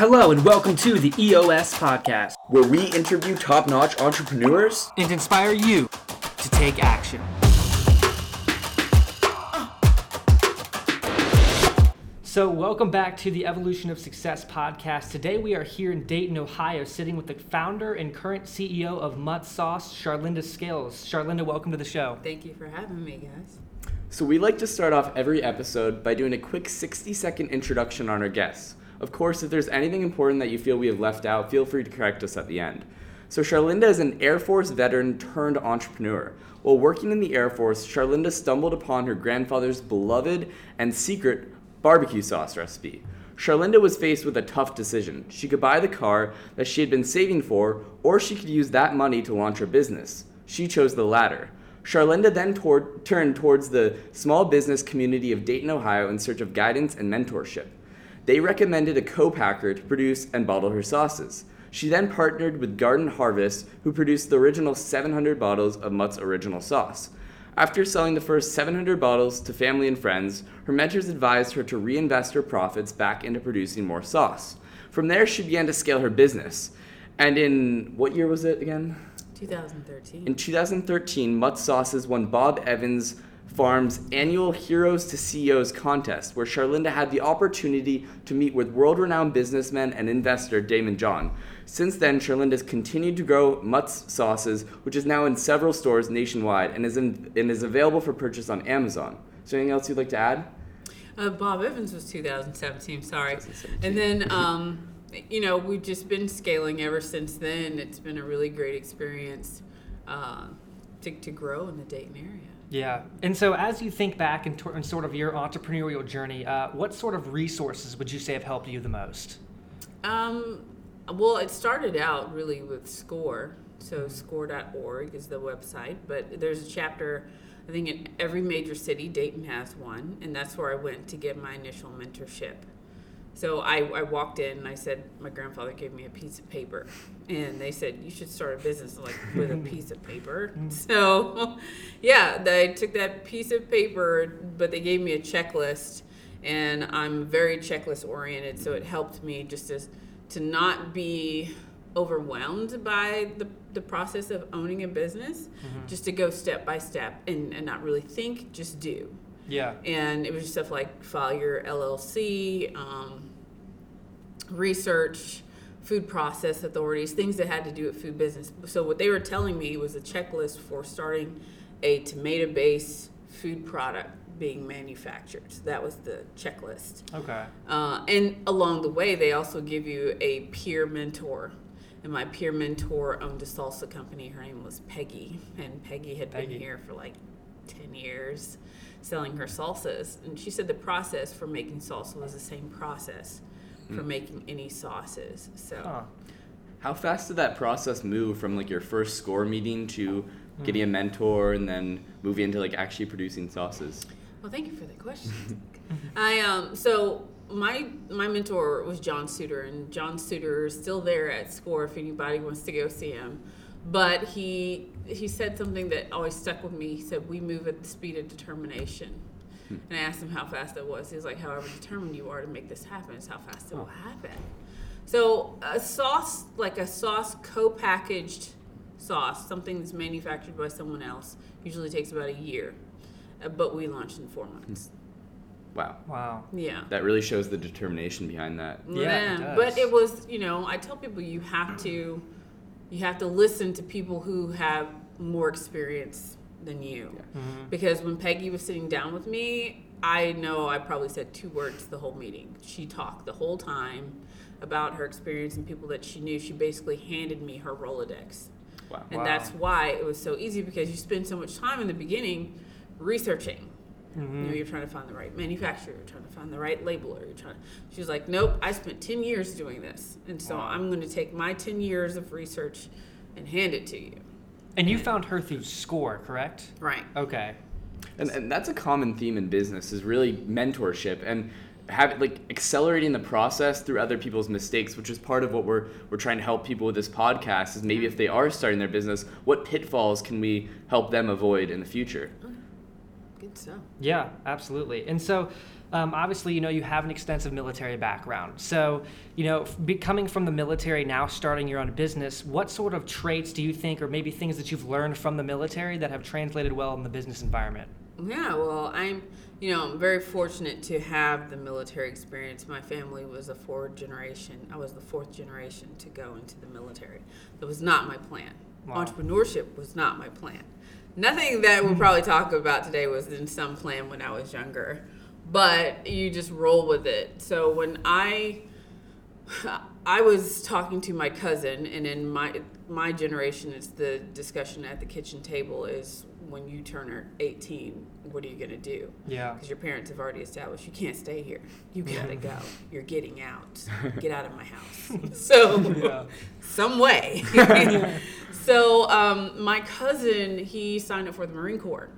Hello and welcome to the EOS podcast where we interview top notch entrepreneurs and inspire you to take action. So, welcome back to the Evolution of Success podcast. Today, we are here in Dayton, Ohio, sitting with the founder and current CEO of Mutt Sauce, Charlinda Scales. Charlinda, welcome to the show. Thank you for having me, guys. So, we like to start off every episode by doing a quick 60 second introduction on our guests. Of course, if there's anything important that you feel we have left out, feel free to correct us at the end. So, Charlinda is an Air Force veteran turned entrepreneur. While working in the Air Force, Charlinda stumbled upon her grandfather's beloved and secret barbecue sauce recipe. Charlinda was faced with a tough decision. She could buy the car that she had been saving for, or she could use that money to launch her business. She chose the latter. Charlinda then toward, turned towards the small business community of Dayton, Ohio in search of guidance and mentorship. They recommended a co-packer to produce and bottle her sauces. She then partnered with Garden Harvest, who produced the original 700 bottles of Mutt's original sauce. After selling the first 700 bottles to family and friends, her mentors advised her to reinvest her profits back into producing more sauce. From there, she began to scale her business. And in what year was it again? 2013. In 2013, Mutt Sauces won Bob Evans Farm's annual Heroes to CEOs contest, where Charlinda had the opportunity to meet with world renowned businessman and investor Daymond John. Since then, Charlinda has continued to grow Mutt's Sauces, which is now in several stores nationwide and is, in, and is available for purchase on Amazon. There anything else you'd like to add? Uh, Bob Evans was 2017, sorry. 2017. And then, um, you know, we've just been scaling ever since then. It's been a really great experience uh, to, to grow in the Dayton area. Yeah. And so, as you think back in, in sort of your entrepreneurial journey, uh, what sort of resources would you say have helped you the most? Um, well, it started out really with SCORE. So, score.org is the website, but there's a chapter, I think, in every major city. Dayton has one, and that's where I went to get my initial mentorship. So I, I walked in and I said, my grandfather gave me a piece of paper, and they said you should start a business like with a piece of paper. So, yeah, I took that piece of paper, but they gave me a checklist, and I'm very checklist oriented, so it helped me just to to not be overwhelmed by the, the process of owning a business, mm-hmm. just to go step by step and, and not really think, just do. Yeah. And it was just stuff like file your LLC, um, research, food process authorities, things that had to do with food business. So what they were telling me was a checklist for starting a tomato based food product being manufactured. So that was the checklist. Okay. Uh, and along the way, they also give you a peer mentor. And my peer mentor owned a salsa company. Her name was Peggy, and Peggy had Peggy. been here for like ten years, selling her salsas. And she said the process for making salsa was the same process for mm. making any sauces. So. Huh. How fast did that process move from like your first score meeting to mm. getting a mentor and then moving into like actually producing sauces? Well, thank you for the question. I um so my my mentor was John Suter, and John Suter is still there at SCORE if anybody wants to go see him. But he he said something that always stuck with me. He said, "We move at the speed of determination." And I asked him how fast it was. He was like, however determined you are to make this happen is how fast it will happen. So a sauce, like a sauce co-packaged sauce, something that's manufactured by someone else, usually takes about a year. Uh, but we launched in four months. Wow. Wow. Yeah. That really shows the determination behind that. Yeah. yeah. It but it was, you know, I tell people you have to you have to listen to people who have more experience than you. Yeah. Mm-hmm. Because when Peggy was sitting down with me, I know I probably said two words the whole meeting. She talked the whole time about her experience and people that she knew. She basically handed me her Rolodex. Wow. And wow. that's why it was so easy because you spend so much time in the beginning researching. Mm-hmm. You know, you're trying to find the right manufacturer, you're trying to find the right labeler, you're trying to, she's like, Nope, I spent ten years doing this. And so wow. I'm gonna take my ten years of research and hand it to you. And you found her through SCORE, correct? Right. Okay. And, and that's a common theme in business is really mentorship and have like accelerating the process through other people's mistakes, which is part of what we're we're trying to help people with this podcast. Is maybe if they are starting their business, what pitfalls can we help them avoid in the future? Good stuff. Yeah, absolutely. And so um, obviously, you know, you have an extensive military background. So, you know, be, coming from the military, now starting your own business, what sort of traits do you think, or maybe things that you've learned from the military that have translated well in the business environment? Yeah, well, I'm, you know, I'm very fortunate to have the military experience. My family was a fourth generation. I was the fourth generation to go into the military. That was not my plan. Wow. Entrepreneurship was not my plan. Nothing that we'll probably talk about today was in some plan when I was younger, but you just roll with it. So when I I was talking to my cousin, and in my my generation, it's the discussion at the kitchen table is when you turn 18, what are you going to do? Yeah. Because your parents have already established you can't stay here. You gotta go. You're getting out. Get out of my house. So, Yeah. some way. so, um, my cousin he signed up for the Marine Corps.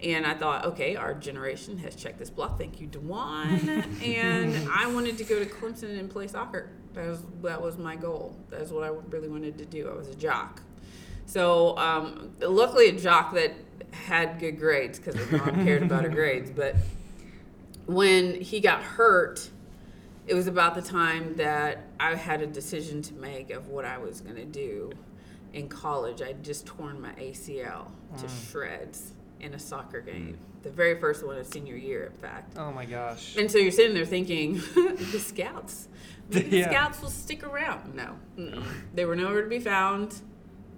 And I thought, okay, our generation has checked this block. Thank you, Dewan. and I wanted to go to Clemson and play soccer. That was that was my goal. That's what I really wanted to do. I was a jock. So um, luckily, a jock that had good grades because his mom cared about her grades. But when he got hurt, it was about the time that I had a decision to make of what I was going to do in college. I'd just torn my ACL to mm. shreds in a soccer mm. game. The very first one of senior year, in fact. Oh my gosh. And so you're sitting there thinking, the scouts, the Yeah. scouts will stick around. No, Mm-mm. they were nowhere to be found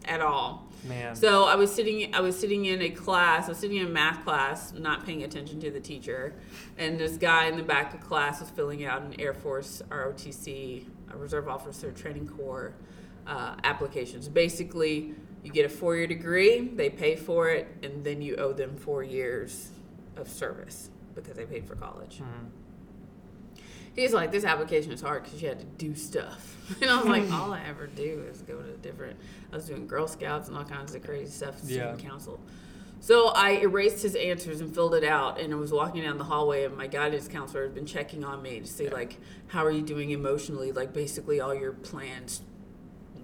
at all. Man. So I was sitting, I was sitting in a class, I was sitting in a math class, not paying attention to the teacher, and this guy in the back of class was filling out an Air Force ROTC, a Reserve Officer Training Corps uh, applications. Basically, you get a four-year degree, they pay for it, and then you owe them four years of service because they paid for college. Mhm. He's like, this application is hard because you had to do stuff. And I was like, all I ever do is go to different, I was doing Girl Scouts and all kinds of crazy stuff, student Yeah. council. So I erased his answers and filled it out, and I was walking down the hallway, and my guidance counselor had been checking on me to see, like, how are you doing emotionally? Like, basically, all your plans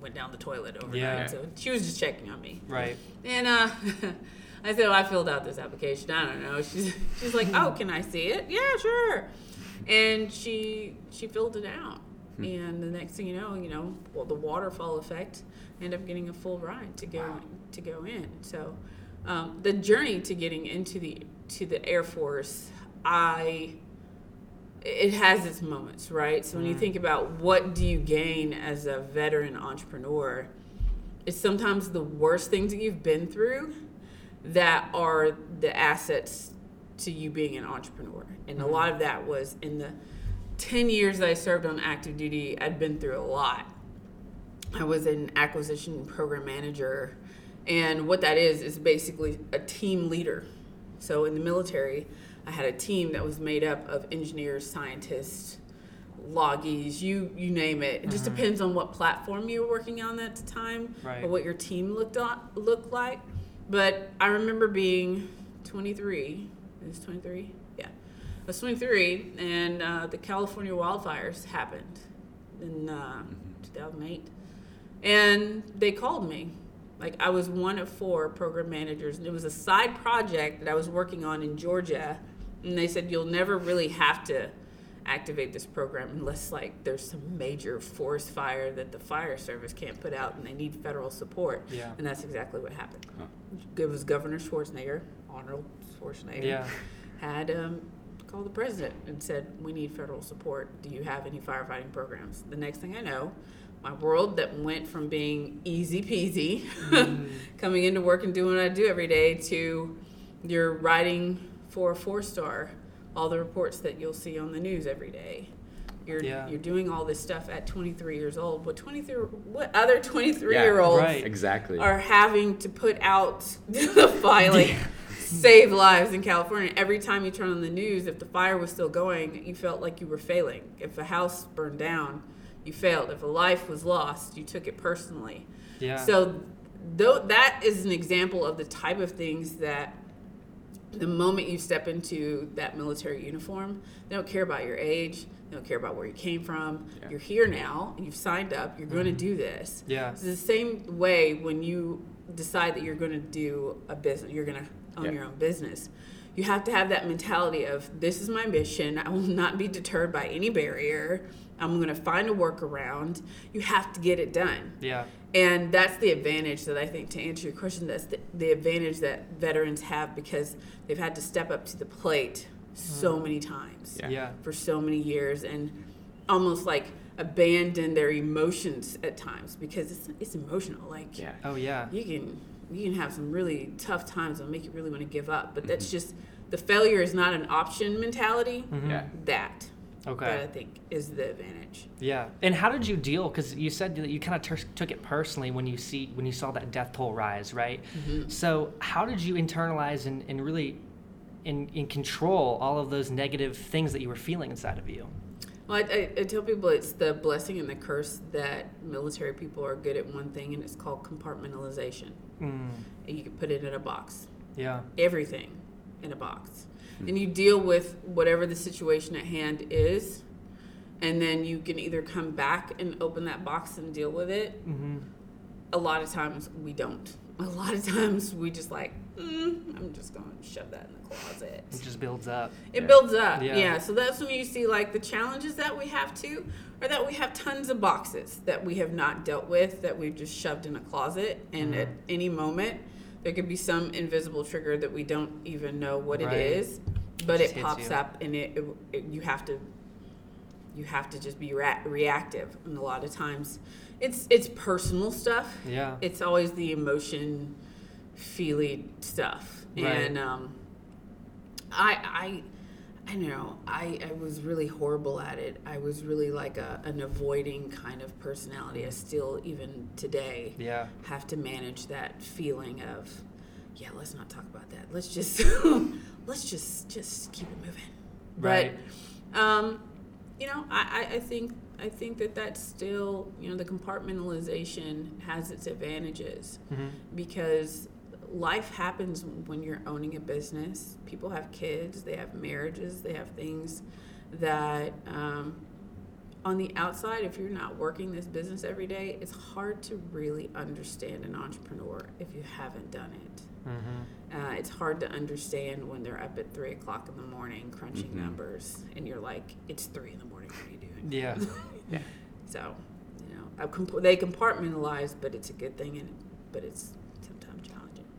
went down the toilet overnight. Yeah. So she was just checking on me. Right. And uh, I said, well, I filled out this application. I don't know. She's, she's like, oh, can I see it? Yeah, sure. And she she filled it out. And the next thing you know, you know, well, the waterfall effect, end up getting a full ride to go to go in. So um, the journey to getting into the to the Air Force, I it has its moments, right? So when you Mhm. think about what do you gain as a veteran entrepreneur, it's sometimes the worst things that you've been through that are the assets to you being an entrepreneur. And a lot of that was in the 10 years that I served on active duty, I'd been through a lot. I was an acquisition program manager. And what that is, is basically a team leader. So in the military, I had a team that was made up of engineers, scientists, loggies, you you name it. It just Mhm. depends on what platform you were working on at the time Right. or what your team looked on, looked like. But I remember being 23. It was 23? Yeah. I was 23, and uh, the California wildfires happened in uh, 2008. And they called me. Like, I was one of four program managers, and it was a side project that I was working on in Georgia. And they said, You'll never really have to activate this program unless like there's some major forest fire that the fire service can't put out and they need federal support Yeah. and that's exactly what happened Huh. it was governor schwarzenegger arnold schwarzenegger Yeah. had um, called the president and said we need federal support do you have any firefighting programs the next thing i know my world that went from being easy peasy Mm. coming into work and doing what i do every day to you're writing for a four star all the reports that you'll see on the news every day you're Yeah. you're doing all this stuff at 23 years old what 23 what other 23 year olds right. Exactly. are having to put out the filing save lives in California. Every time you turn on the news, if the fire was still going, you felt like you were failing. If a house burned down, you failed. If a life was lost, you took it personally. Yeah. So though that is an example of the type of things that the moment you step into that military uniform, they don't care about your age, they don't care about where you came from. Yeah. You're here now, you've signed up, you're going to mm-hmm. do this. yeah. It's the same way when you decide that you're going to do a business, you're going to own Yeah. your own business. you have to have that mentality of this is my mission. I will not be deterred by any barrier. I'm going to find a workaround. You have to get it done. Yeah. And that's the advantage that I think, to answer your question, that's the, the advantage that veterans have because they've had to step up to the plate so many times Yeah. Yeah. for so many years and almost like abandon their emotions at times because it's, it's emotional. Like, Yeah. Oh yeah. you can you can have some really tough times that make you really want to give up but Mm-hmm. that's just the failure is not an option mentality Yeah. that Okay. that i think is the advantage Yeah. And how did you deal? Because you said that you kind of ter- took it personally when you see when you saw that death toll rise, right? Mm-hmm. So how did you internalize and, and really in, in control all of those negative things that you were feeling inside of you? well I, I, I tell people it's the blessing and the curse that military people are good at one thing and it's called compartmentalization Mm. and you can put it in a box Yeah. everything in a box and you deal with whatever the situation at hand is and then you can either come back and open that box and deal with it hmm a lot of times we don't. A lot of times we just like, mm, I'm just going to shove that in the closet. It just builds up. It Yeah. builds up. Yeah. Yeah. So that's when you see like the challenges that we have too, or that we have tons of boxes that we have not dealt with that we've just shoved in a closet. And at Mm-hmm. any moment, there could be some invisible trigger that we don't even know what Right. it is, but Just it pops you. up and it, it, it you have to you have to just be rea- reactive and a lot of times it's it's personal stuff Yeah. it's always the emotion feely stuff Right. and um i i i know. I i was really horrible at it. I was really like a, an avoiding kind of personality. I still even today Yeah. have to manage that feeling of yeah let's not talk about that. Let's just let's just just keep it moving. Right. but um you know I, I i think i think that that's still you know the compartmentalization has its advantages. Hmm because life happens when you're owning a business. People have kids, they have marriages, they have things that um, on the outside, if you're not working this business every day, it's hard to really understand an entrepreneur if you haven't done it. hmm Uh, it's hard to understand when they're up at three o'clock in the morning crunching Mhm. numbers, and you're like, "It's three in the morning. What are you doing?" Yeah. Yeah. So, you know, comp- they compartmentalize, but it's a good thing, and but it's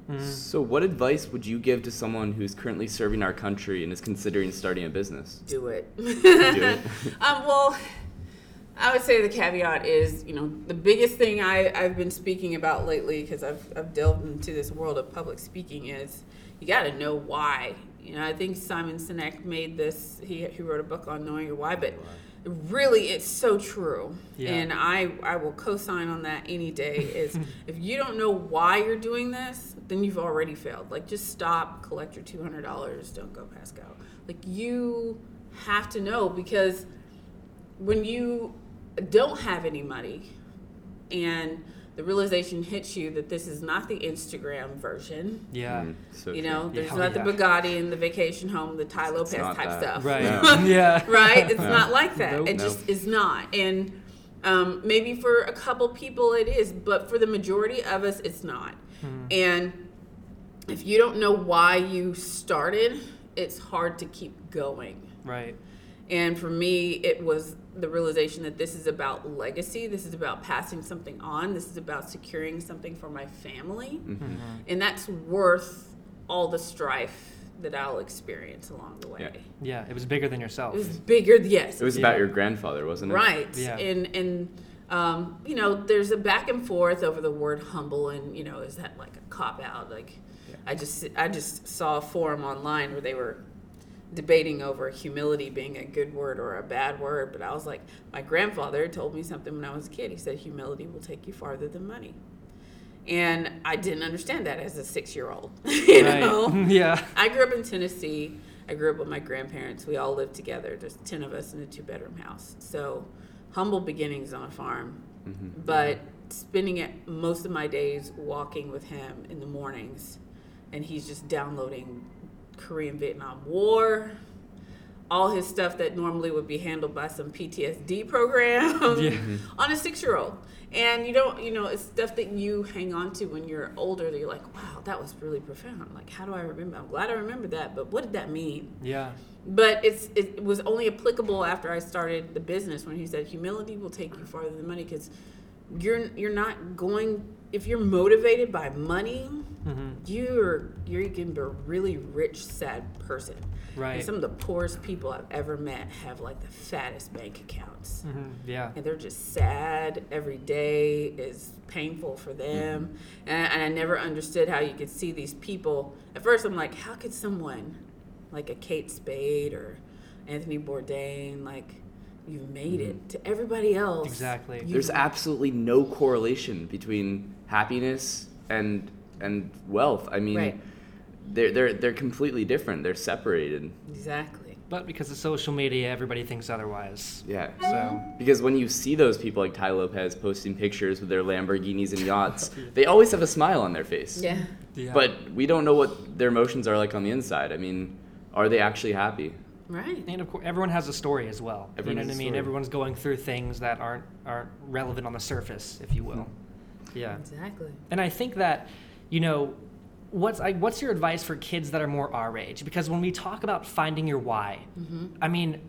challenging. Mhm. So, what advice would you give to someone who's currently serving our country and is considering starting a business? Do it. Do it. um, well, I would say the caveat is, you know, the biggest thing I, I've been speaking about lately, because I've, I've delved into this world of public speaking, is you got to know why. You know, I think Simon Sinek made this, he, he wrote a book on knowing your why, but really it's so true. Yeah. And I, I will co sign on that any day. Is if you don't know why you're doing this, then you've already failed. Like, just stop, collect your $200, don't go past go. Like, you have to know because when you don't have any money and the realization hits you that this is not the Instagram version. Yeah. Mm, so You true. know, there's Yeah. not the Yeah. Bugatti and the vacation home, the Tai Lopez not type that. stuff. Right. Yeah. yeah. right? It's Yeah. not like that. Nope. It Nope. just is not. And um, maybe for a couple people it is, but for the majority of us, it's not. Mhm. And if you don't know why you started, it's hard to keep going. Right. And for me, it was the realization that this is about legacy. This is about passing something on. This is about securing something for my family. Mhm. Mhm. And that's worth all the strife that I'll experience along the way. Yeah. Yeah. It was bigger than yourself. It was bigger, yes. It was Yeah. about your grandfather, wasn't it? Right. Yeah. And and um, you know, there's a back and forth over the word humble and you know, is that like a cop out? Like Yeah. I just I just saw a forum online where they were debating over humility being a good word or a bad word, but I was like, my grandfather told me something when I was a kid. He said humility will take you farther than money. And I didn't understand that as a six year old. you right. know? yeah. I grew up in Tennessee. I grew up with my grandparents. We all lived together. There's 10 of us in a two bedroom house. So, humble beginnings on a farm. Mhm. But spending it, most of my days walking with him in the mornings, and he's just downloading Korean Vietnam War, all his stuff that normally would be handled by some PTSD program Yeah. on a six year old. And you don't, you know, it's stuff that you hang on to when you're older that you're like, wow, that was really profound. Like, how do I remember? I'm glad I remember that, but what did that mean? Yeah. But it's it was only applicable after I started the business when he said humility will take you farther than money because you're you're not going if you're motivated by money, hmm you're you're gonna be a really rich, sad person. Right. And some of the poorest people I've ever met have like the fattest bank accounts. hmm Yeah. And they're just sad. Every day is painful for them. And, and I never understood how you could see these people. At first, I'm like, how could someone like a Kate Spade or Anthony Bourdain, like, you've made it to everybody else? Exactly. There's absolutely no correlation between happiness and and wealth. I mean, Right. they're they're they're completely different. They're separated. Exactly. But because of social media, everybody thinks otherwise. Yeah. So Because when you see those people like Tai Lopez posting pictures with their Lamborghinis and yachts, they always have a smile on their face. Yeah. yeah. But we don't know what their emotions are like on the inside. I mean, are they actually happy? Right. and of course, everyone has a story as well. Everyone you know what a I mean? story. Everyone's going through things that aren't aren't relevant on the surface, if you will. Hmm. Yeah. Exactly. And I think that, you know, what's I, what's your advice for kids that are more our age? Because when we talk about finding your why, mm-hmm. I mean,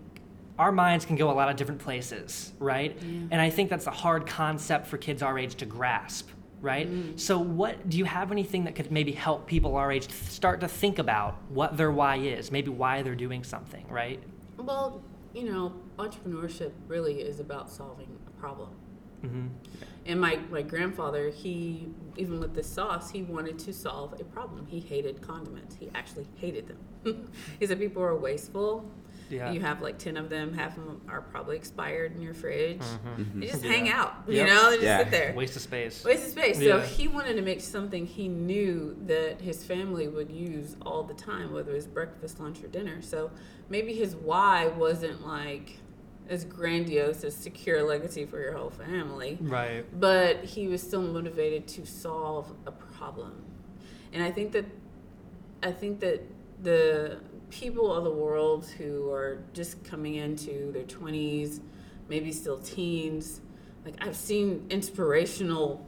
our minds can go a lot of different places, right? And I think that's a hard concept for kids our age to grasp, right? Mm-hmm. So, what do you have anything that could maybe help people our age start to think about what their why is, maybe why they're doing something, right? Well, you know, entrepreneurship really is about solving a problem. Mm-hmm. And my, my grandfather, he, even with the sauce, he wanted to solve a problem. He hated condiments. He actually hated them. he said people are wasteful. Yeah. You have like 10 of them, half of them are probably expired in your fridge. Mm-hmm. They just Yeah. hang out, you Yep. know, they just Yeah. sit there. Waste of space. Waste of space. Yeah. So he wanted to make something he knew that his family would use all the time, whether it was breakfast, lunch, or dinner. So maybe his why wasn't like as grandiose as secure a legacy for your whole family, Right. but he was still motivated to solve a problem. And I think that I think that the people of the world who are just coming into their 20s, maybe still teens, like I've seen inspirational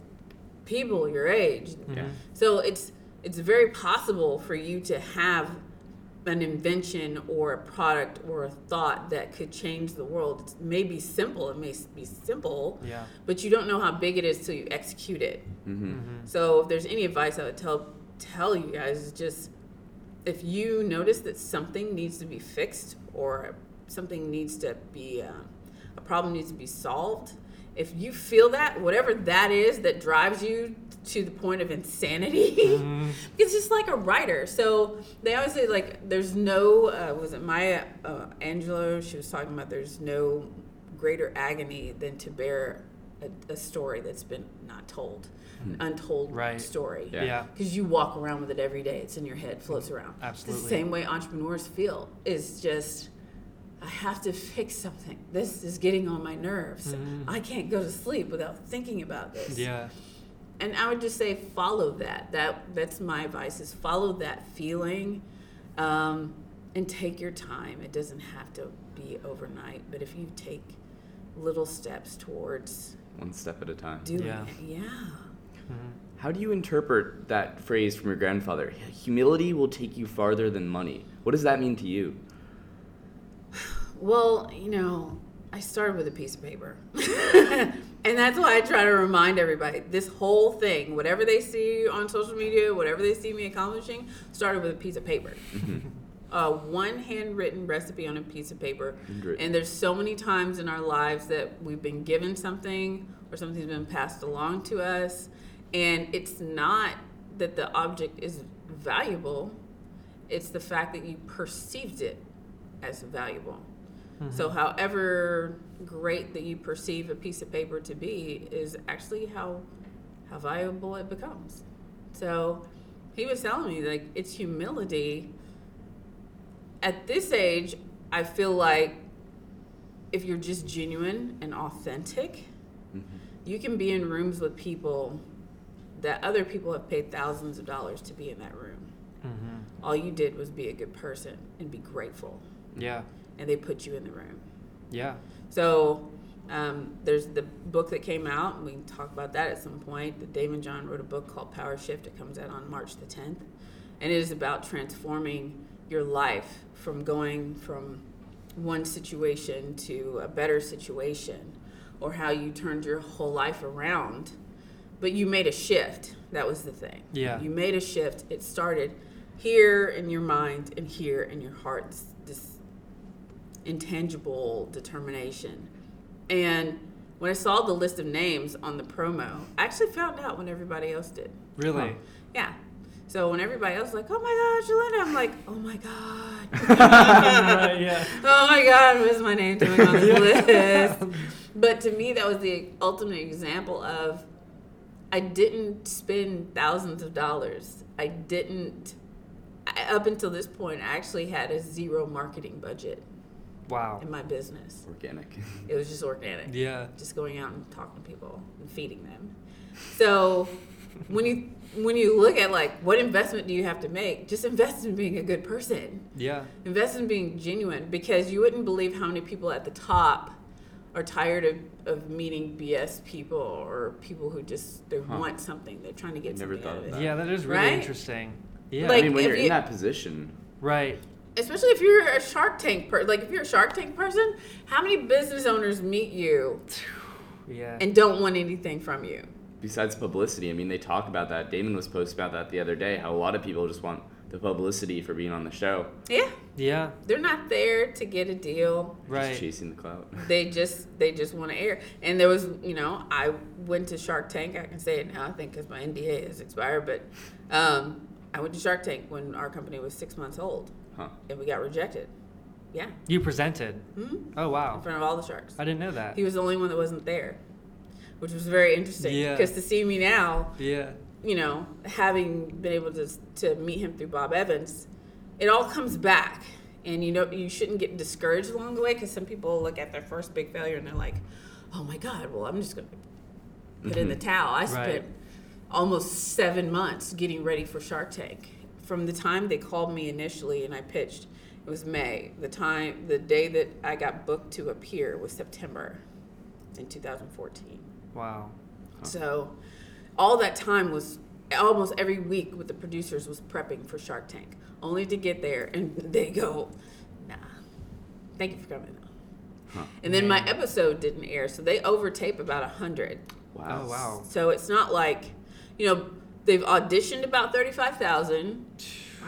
people your age. Yeah. So it's it's very possible for you to have an invention or a product or a thought that could change the world. It may be simple, it may be simple, Yeah. but you don't know how big it is till you execute it. Mm-hmm. So if there's any advice I would tell tell you guys is just if you notice that something needs to be fixed or something needs to be uh, a problem needs to be solved, if you feel that whatever that is that drives you to the point of insanity, it's just like a writer. So they always say like there's no uh, was it Maya uh, Angelou? She was talking about there's no greater agony than to bear a, a story that's been not told, an untold Right. story. Yeah. Yeah. Because you walk around with it every day. It's in your head, floats around. It's Absolutely. the same way entrepreneurs feel. Is just, I have to fix something. This is getting on my nerves. I can't go to sleep without thinking about this. Yeah. And I would just say follow that. That that's my advice is follow that feeling, um, and take your time. It doesn't have to be overnight, but if you take little steps towards One step at a time. doing Yeah. it, yeah. How do you interpret that phrase from your grandfather? Humility will take you farther than money. What does that mean to you? Well, you know, I started with a piece of paper. and that's why I try to remind everybody this whole thing, whatever they see on social media, whatever they see me accomplishing, started with a piece of paper. uh, one handwritten recipe on a piece of paper. Handwritten. And there's so many times in our lives that we've been given something or something's been passed along to us. And it's not that the object is valuable, it's the fact that you perceived it as valuable. So, however great that you perceive a piece of paper to be is actually how how valuable it becomes. So, he was telling me like it's humility. At this age, I feel like if you're just genuine and authentic, you can be in rooms with people that other people have paid thousands of dollars to be in that room. Mm-hmm. All you did was be a good person and be grateful. Yeah. And they put you in the room. Yeah. So um, there's the book that came out, and we can talk about that at some point. Daymond John wrote a book called Power Shift. It comes out on March the 10th, and it is about transforming your life from going from one situation to a better situation, or how you turned your whole life around. But you made a shift. That was the thing. Yeah. You made a shift. It started here in your mind and here in your heart. This, this intangible determination. And when I saw the list of names on the promo, I actually found out when everybody else did. Really? Huh. Yeah. So when everybody else was like, oh my gosh, Elena, I'm like, oh my God. right, yeah. oh my God, what is my name doing on this list? But to me, that was the ultimate example of I didn't spend thousands of dollars. I didn't, I, up until this point, I actually had a zero marketing budget Wow. in my business. Organic. It was just organic. Yeah. Just going out and talking to people and feeding them. So when you when you look at like what investment do you have to make, just invest in being a good person. Yeah. Invest in being genuine because you wouldn't believe how many people at the top are tired of, of meeting BS people or people who just they Huh. want something. They're trying to get Never something thought out of of that. it. Yeah, that is really Right? interesting. Yeah. Like- I mean, when you're you- in that position, right. Especially if you're a Shark Tank person. Like if you're a Shark Tank person, how many business owners meet you Yeah. and don't want anything from you? besides publicity, I mean, they talk about that. Daymond was posting about that the other day. How a lot of people just want the publicity for being on the show, Yeah. yeah. They're not there to get a deal. just Right. chasing the clout. They just they just want to air. And there was, you know, I went to Shark Tank. I can say it now, I think, because my NDA has expired. But um, I went to Shark Tank when our company was six months old, Huh. and we got rejected. Yeah, You presented. hmm Oh wow. in front of all the sharks. I didn't know that. He was the only one that wasn't there, which was very interesting. Yeah. Because to see me now, Yeah. you know, having been able to to meet him through Bob Evans, it all comes back. And you know, you shouldn't get discouraged along the way because some people look at their first big failure and they're like, "Oh my God, well, I'm just gonna put in the towel." I spent Right. almost seven months getting ready for Shark Tank. From the time they called me initially and I pitched, it was May. The time, the day that I got booked to appear was September in 2014. Wow. So all that time was almost every week with the producers was prepping for Shark Tank, only to get there and they go, nah, thank you for coming. Huh. And then my episode didn't air, so they overtape about a hundred. Wow. Oh wow. So it's not like, you know, they've auditioned about thirty-five thousand.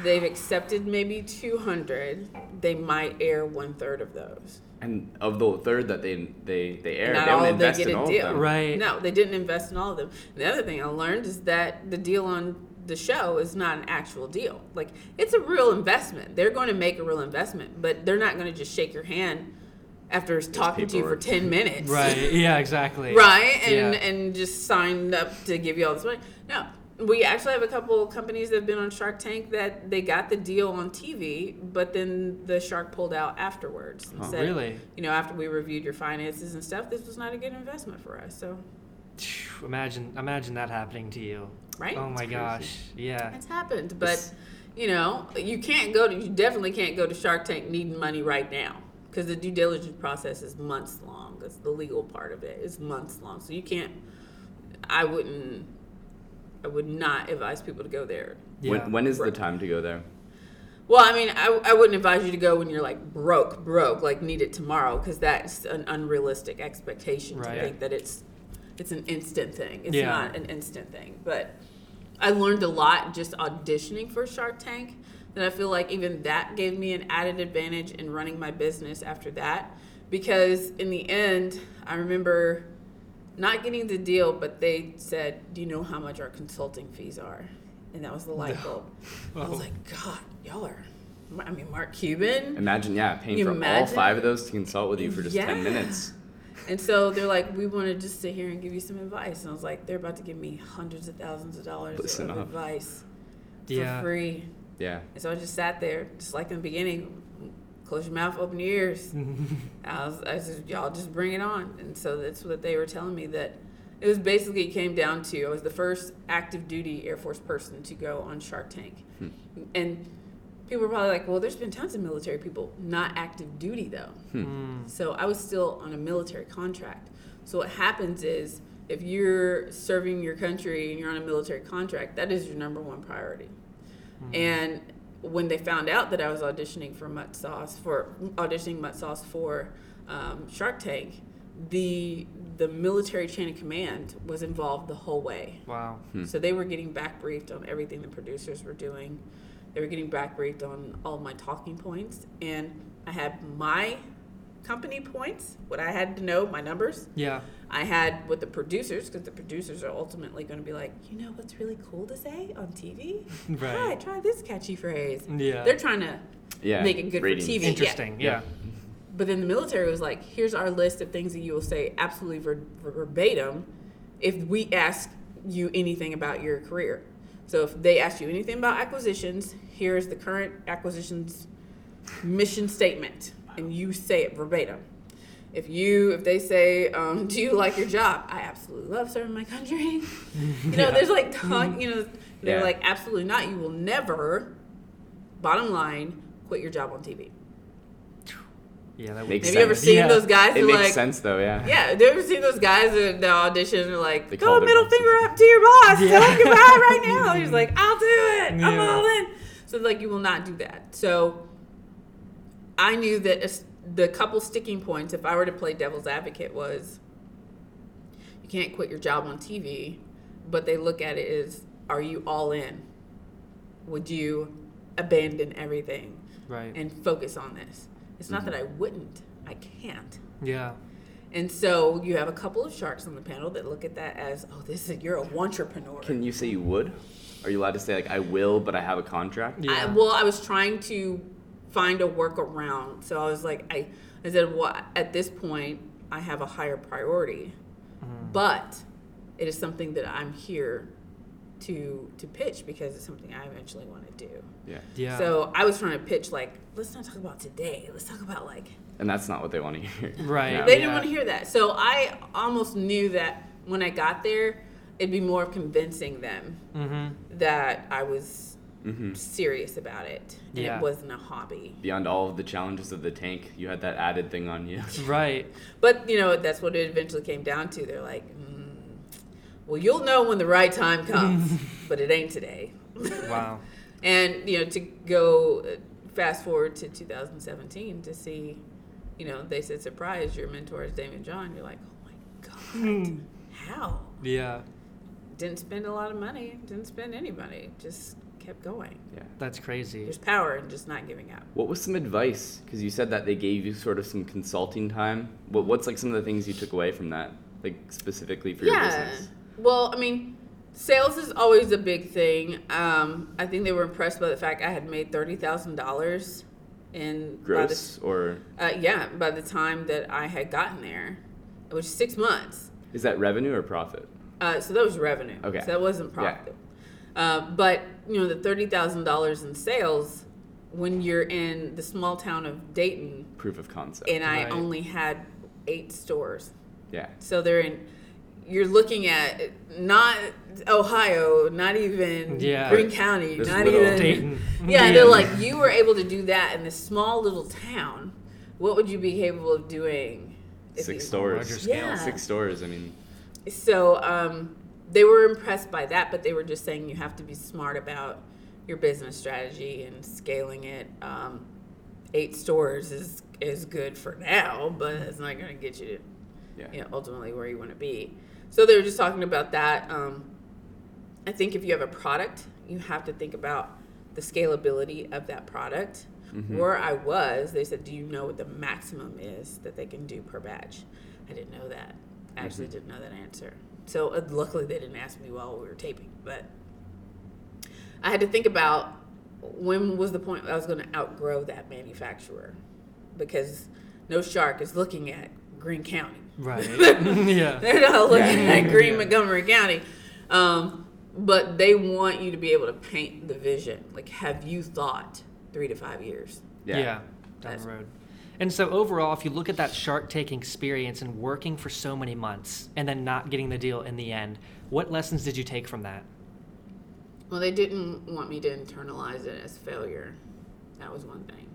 They've accepted maybe two hundred. They might air one third of those. And of the third that they they they aired, Not they don't all of them invest get in a all deal. of them. Right. No, they didn't invest in all of them. The other thing I learned is that the deal on the show is not an actual deal. Like it's a real investment. They're going to make a real investment, but they're not going to just shake your hand after talking to you for 10 minutes. Right. Yeah. Exactly. Right? And Yeah. and just signed up to give you all this money. No. We actually have a couple companies that have been on Shark Tank that they got the deal on TV, but then the shark pulled out afterwards and Huh. said, Really? you know, after we reviewed your finances and stuff, this was not a good investment for us. So, Imagine, imagine that happening to you. right? Oh my gosh. Yeah. It's happened, but This- you know, you can't go to. You definitely can't go to Shark Tank needing money right now because the due diligence process is months long. That's the legal part of it. It's months long, so you can't. I wouldn't. I would not advise people to go there. Yeah. When, when is the time to go there? Well, I mean, I, I wouldn't advise you to go when you're like broke, broke, like need it tomorrow, because that's an unrealistic expectation Right. to think that it's it's an instant thing. It's Yeah. not an instant thing. But I learned a lot just auditioning for Shark Tank. That I feel like even that gave me an added advantage in running my business after that, because in the end, I remember not getting the deal, but they said, "Do you know how much our consulting fees are?" And that was the light bulb. I was like, God, y'all are. I mean, Mark Cuban. Imagine, yeah, paying You for all five of those to consult with you for just Yeah. ten minutes. And so they're like, we want to just sit here and give you some advice. And I was like, they're about to give me hundreds of thousands of dollars Listen of up. advice for Yeah. free. Yeah. And so I just sat there, just like in the beginning, close your mouth, open your ears. I was, I said, y'all just bring it on. And so that's what they were telling me that it was basically it came down to I was the first active duty Air Force person to go on Shark Tank. Hmm. And people were probably like, well, there's been tons of military people, not active duty though. Mm. So I was still on a military contract. So what happens is if you're serving your country and you're on a military contract, that is your number one priority. And when they found out that I was auditioning for Mutt Sauce for auditioning Mutt Sauce for um, Shark Tank, the the military chain of command was involved the whole way. Wow. So they were getting back briefed on everything the producers were doing. They were getting back briefed on all my talking points, and I had my company points, what I had to know, my numbers. Yeah. I had with the producers, because the producers are ultimately going to be like, you know what's really cool to say on TV? Right. Try, try this catchy phrase. Yeah. They're trying to Yeah. make it good ratings. for TV. yeah. Interesting. Yeah. But then the military was like, here's our list of things that you will say absolutely ver- ver- verbatim if we ask you anything about your career. So if they ask you anything about acquisitions, here's the current acquisitions mission statement, and you say it verbatim. If you, if they say, um, "Do you like your job?" I absolutely love serving my country. you know, Yeah. there's like talk. You know, they're Yeah. like, absolutely not. You will never. Bottom line, quit your job on TV. Yeah. That Makes Have you ever seen Yeah. those guys It who makes like sense though, yeah. yeah, have you ever seen those guys at the audition and are like, They go call their middle finger up to your boss, tell him goodbye right now. He's like, I'll do it. I'm all in. So like you will not do that. So I knew that the couple sticking points, if I were to play devil's advocate, was you can't quit your job on TV, but they look at it as, are you all in? Would you abandon everything Right. and focus on this? It's not that mm-hmm. I wouldn't. I can't. yeah. And so you have a couple of sharks on the panel that look at that as, oh, this is you're a entrepreneur. Can you say you would? Are you allowed to say like I will, but I have a contract? Yeah. I, well, I was trying to find a workaround. So I was like, I, I said, well, at this point, I have a higher priority, but it is something that I'm here to to pitch because it's something I eventually want to do. Yeah. Yeah. So I was trying to pitch like, let's not talk about today. Let's talk about like And that's not what they want to hear. Right. Yeah. They didn't Yeah. want to hear that. So I almost knew that when I got there, it'd be more of convincing them Mm-hmm. that I was hmm serious about it and Yeah. it wasn't a hobby. Beyond all of the challenges of the tank, you had that added thing on you. Right. But you know, that's what it eventually came down to. They're like, mm, "Well, you'll know when the right time comes, but it ain't today." Wow. And you know, to go uh, fast forward to 2017 to see, you know, they said, "Surprise, your mentor is Daymond John." You're like, "Oh my god, how?" Yeah. didn't spend a lot of money, didn't spend any money, just kept going. Yeah. That's crazy. There's power in just not giving up. What was some advice? Because you said that they gave you sort of some consulting time. What, what's like some of the things you took away from that, like specifically for your business? Well, I mean, sales is always a big thing. Um, I think they were impressed by the fact I had made thirty thousand dollars in by the- Gross or uh, yeah, by the time that I had gotten there, which is six months. is that revenue or profit? Uh, so that was revenue. Okay. So that wasn't Yeah. Profit. Uh, but you know, the thirty thousand dollars in sales when you're in the small town of Dayton, Proof of concept. and I Right. only had eight stores. yeah. So they're in. You're looking at not Ohio, not even Yeah. Greene County, This not little- even Dayton. Yeah, they're like you were able to do that in this small little town. What would you be capable of doing? if Six you- stores. larger scale. Yeah. Six stores. I mean, So um, they were impressed by that, but they were just saying you have to be smart about your business strategy and scaling it. Um, eight stores is is good for now, but it's not going to get you to yeah. you know, ultimately where you want to be. So they were just talking about that. Um, I think if you have a product, you have to think about the scalability of that product. Mhm. Where I was, they said, "Do you know what the maximum is that they can do per batch?" I didn't know that. I actually didn't know that answer. So uh, luckily, they didn't ask me while we were taping. But I had to think about when was the point I was going to outgrow that manufacturer, because no shark is looking at Greene County. Right. yeah. They're not looking Yeah. at Greene Yeah. Montgomery County. Um, but they want you to be able to paint the vision. Like, have you thought three to five years? Yeah. Yeah. down That's- the road. And so overall, if you look at that Shark Tank experience and working for so many months and then not getting the deal in the end, what lessons did you take from that? Well, they didn't want me to internalize it as failure. That was one thing.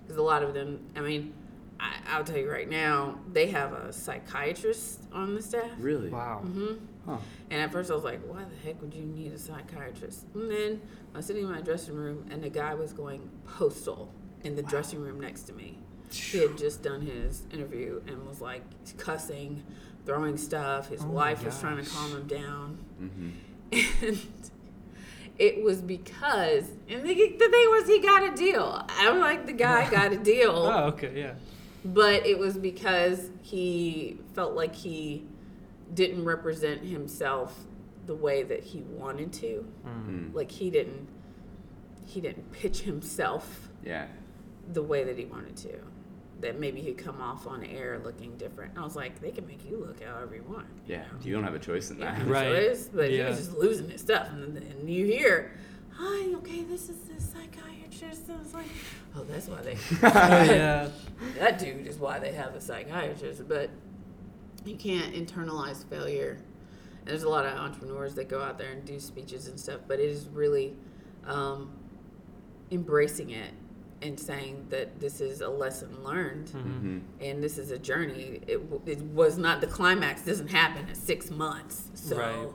Because a lot of them, I mean, I, I'll tell you right now, they have a psychiatrist on the staff. Really? Wow. hmm Huh. And at first I was like, why the heck would you need a psychiatrist? And then I was sitting in my dressing room and the guy was going postal in the dressing room next to me. He had just done his interview and was like cussing, throwing stuff. His Oh wife was trying to calm him down. Mm-hmm. And it was because, and the, the thing was, he got a deal. I'm like, the guy got a deal. Oh, okay, yeah. But it was because he felt like he didn't represent himself the way that he wanted to. Mm. Like he didn't he didn't pitch himself Yeah. The way that he wanted to. That maybe he'd come off on air looking different. I was like, they can make you look however you want. Yeah. You don't have a choice in Yeah, that. Right. choice, but he was just losing his stuff. And then you hear, hi, okay, this is the psychiatrist. I was like, oh, that's why they Oh, yeah. that dude is why they have a psychiatrist. But you can't internalize failure. And there's a lot of entrepreneurs that go out there and do speeches and stuff, but it is really um, embracing it and saying that this is a lesson learned Mm-hmm. and this is a journey. It, it was not the climax. Doesn't happen in six months. So Right.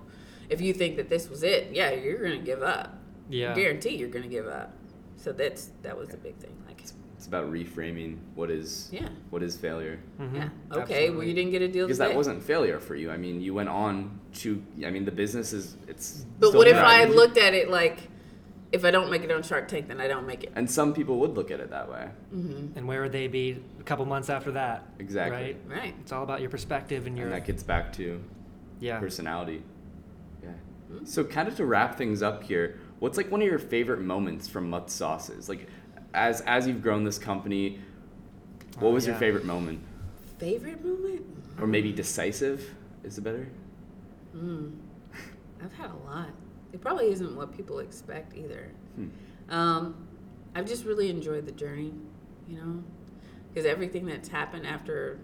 if you think that this was it, yeah, you're gonna give up. Yeah. Guarantee you're gonna give up. So that's that was the big thing. Like, It's about reframing what is yeah. what is failure. Mhm. Yeah. Okay. Well, you didn't get a deal Because today. that wasn't failure for you. I mean, you went on to. I mean, the business is. It's. But what if I had looked at it like, if I don't make it on Shark Tank, then I don't make it. And some people would look at it that way. hmm And where would they be a couple months after that? Exactly. Right? Right. It's all about your perspective and your And that gets back to yeah. personality. Yeah. Hmm. So kind of to wrap things up here, what's like one of your favorite moments from Mutt Sauces? Like, as as you've grown this company, what Oh, was your yeah. favorite moment, Favorite moment? or maybe decisive? Is it better? Mm. I've had a lot. It probably isn't what people expect either. Hmm. Um, I've just really enjoyed the journey, you know, because everything that's happened after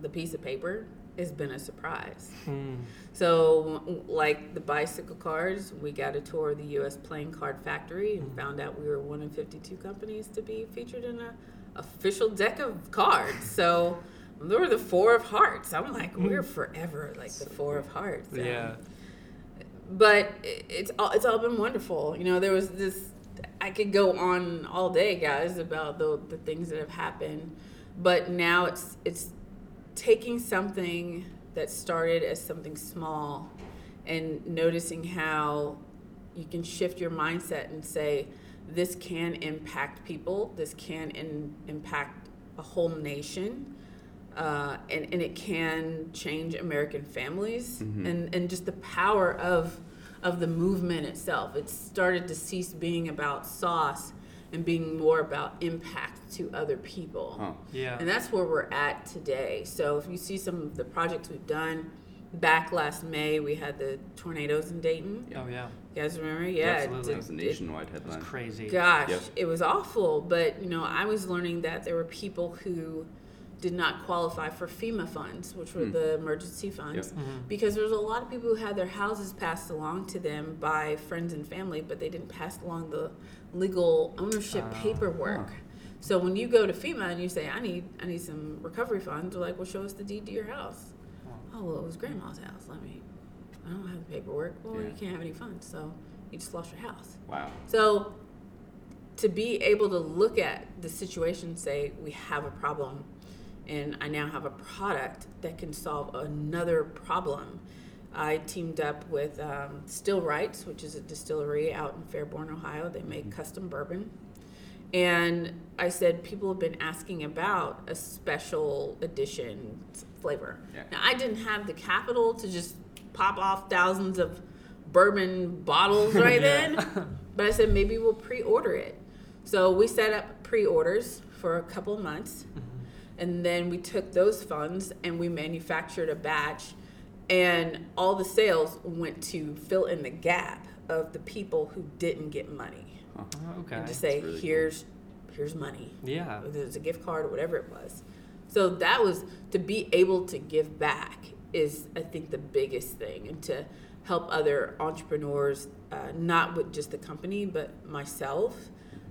the piece of paper has been a surprise. Mm. So, like the bicycle cards, we got a tour of the U.S. Playing Card Factory and Mhm. found out we were one of 52 companies to be featured in a official deck of cards. So, there were the Four of Hearts. I'm like, we're forever like the Four of Hearts. Um, Yeah. But it- it's all it's all been wonderful. You know, there was this. I could go on all day, guys, about the the things that have happened, but now it's it's taking something that started as something small and noticing how you can shift your mindset and say this can impact people this can in, impact a whole nation uh, and, and it can change american families Mhm. and, and just the power of of the movement itself it started to cease being about sauce and being more about impact to other people Huh. Yeah. and that's where we're at today. So if you see some of the projects we've done, back last May we had the tornadoes in Dayton. Oh yeah. You guys remember? Yeah. it Absolutely. That did- was a it- nationwide It's headline. crazy. gosh, Yep. it was awful. But you know, I was learning that there were people who did not qualify for FEMA funds, which were Hmm. the emergency funds, Mhm. because there was a lot of people who had their houses passed along to them by friends and family, but they didn't pass along the legal ownership Oh. paperwork. Huh. So when you go to FEMA and you say, "I need, I need some recovery funds," they're like, "Well, show us the deed to your house." Oh. Oh, well, it was grandma's house. Let me. I don't have the paperwork. Well, Yeah. you can't have any funds, so you just lost your house. Wow. So to be able to look at the situation, and say we have a problem, and I now have a product that can solve another problem. I teamed up with um, Still Rights, which is a distillery out in Fairborn, Ohio. They make custom bourbon. And I said, people have been asking about a special edition flavor. Yeah. Now, I didn't have the capital to just pop off thousands of bourbon bottles right Yeah. then, but I said, maybe we'll pre order it. So we set up pre orders for a couple months. Mhm. And then we took those funds and we manufactured a batch, and all the sales went to fill in the gap of the people who didn't get money. Oh, okay. And to say, really cool. here's here's money. Yeah. Whether it's a gift card or whatever it was. So that was to be able to give back is I think the biggest thing, and to help other entrepreneurs, uh, not with just the company but myself.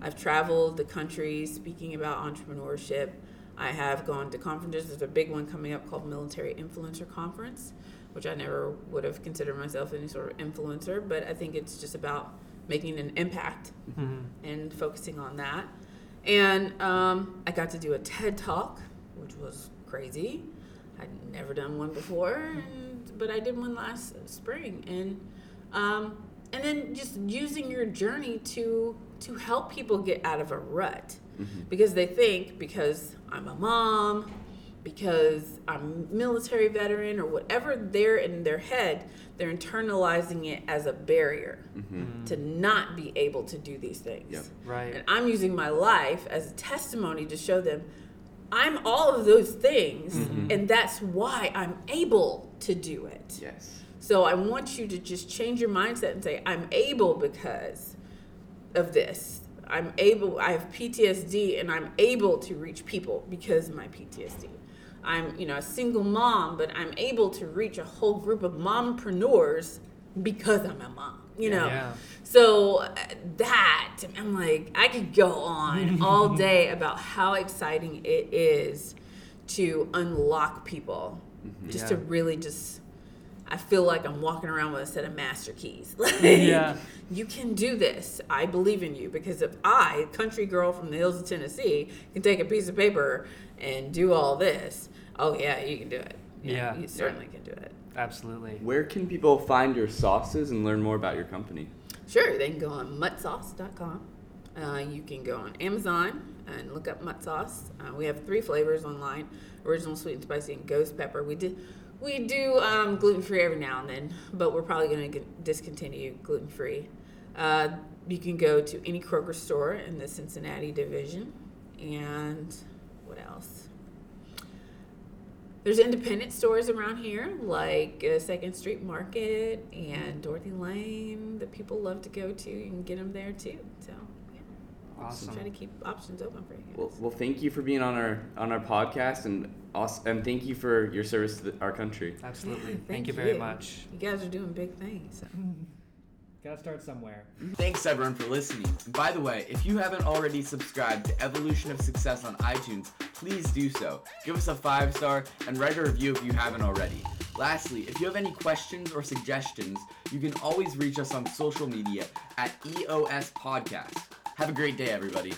I've traveled the country speaking about entrepreneurship. I have gone to conferences. There's a big one coming up called Military Influencer Conference, which I never would have considered myself any sort of influencer, but I think it's just about making an impact Mhm. and focusing on that. And um, I got to do a TED talk, which was crazy. I'd never done one before, and, but I did one last spring. And um, and then just using your journey to to help people get out of a rut mm-hmm. because they think because I'm a mom, because I'm a military veteran or whatever they're in their head, they're internalizing it as a barrier mm-hmm. mm. to not be able to do these things. Yep. Right. And I'm using my life as a testimony to show them I'm all of those things, mm-hmm. and that's why I'm able to do it. Yes. So I want you to just change your mindset and say, I'm able because of this. I'm able, I have PTSD and I'm able to reach people because of my PTSD. I'm, you know, a single mom, but I'm able to reach a whole group of mompreneurs because I'm a mom, you know? Yeah. So uh, that, I'm like, I could go on all day about how exciting it is to unlock people, just to really just. I feel like I'm walking around with a set of master keys. Like, Yeah. you can do this. I believe in you because if I, country girl from the hills of Tennessee, can take a piece of paper and do all this, oh yeah, you can do it. Yeah. you certainly can do it. Absolutely. Where can people find your sauces and learn more about your company? Sure, they can go on muttsauce.com. Uh, you can go on Amazon and look up mutt sauce. Uh, we have three flavors online: original, sweet and spicy, and ghost pepper. We did we do um, gluten free every now and then, but we're probably going to discontinue gluten free. Uh, you can go to any Kroger store in the Cincinnati division, and what else? There's independent stores around here, like uh, Second Street Market and Dorothy Lane, that people love to go to. You can get them there too. So, yeah, Awesome. try to keep options open for you. Guys. Well, well, thank you for being on our on our podcast, and also, and um, thank you for your service to the, our country. Absolutely. Yeah, Thank, you very much. You guys are doing big things. so. Gotta start somewhere. Thanks everyone for listening. And by the way, if you haven't already subscribed to Evolution of Success on iTunes, please do so. Give us a five star and write a review if you haven't already. Lastly, if you have any questions or suggestions, you can always reach us on social media at EOS Podcast. Have a great day, everybody.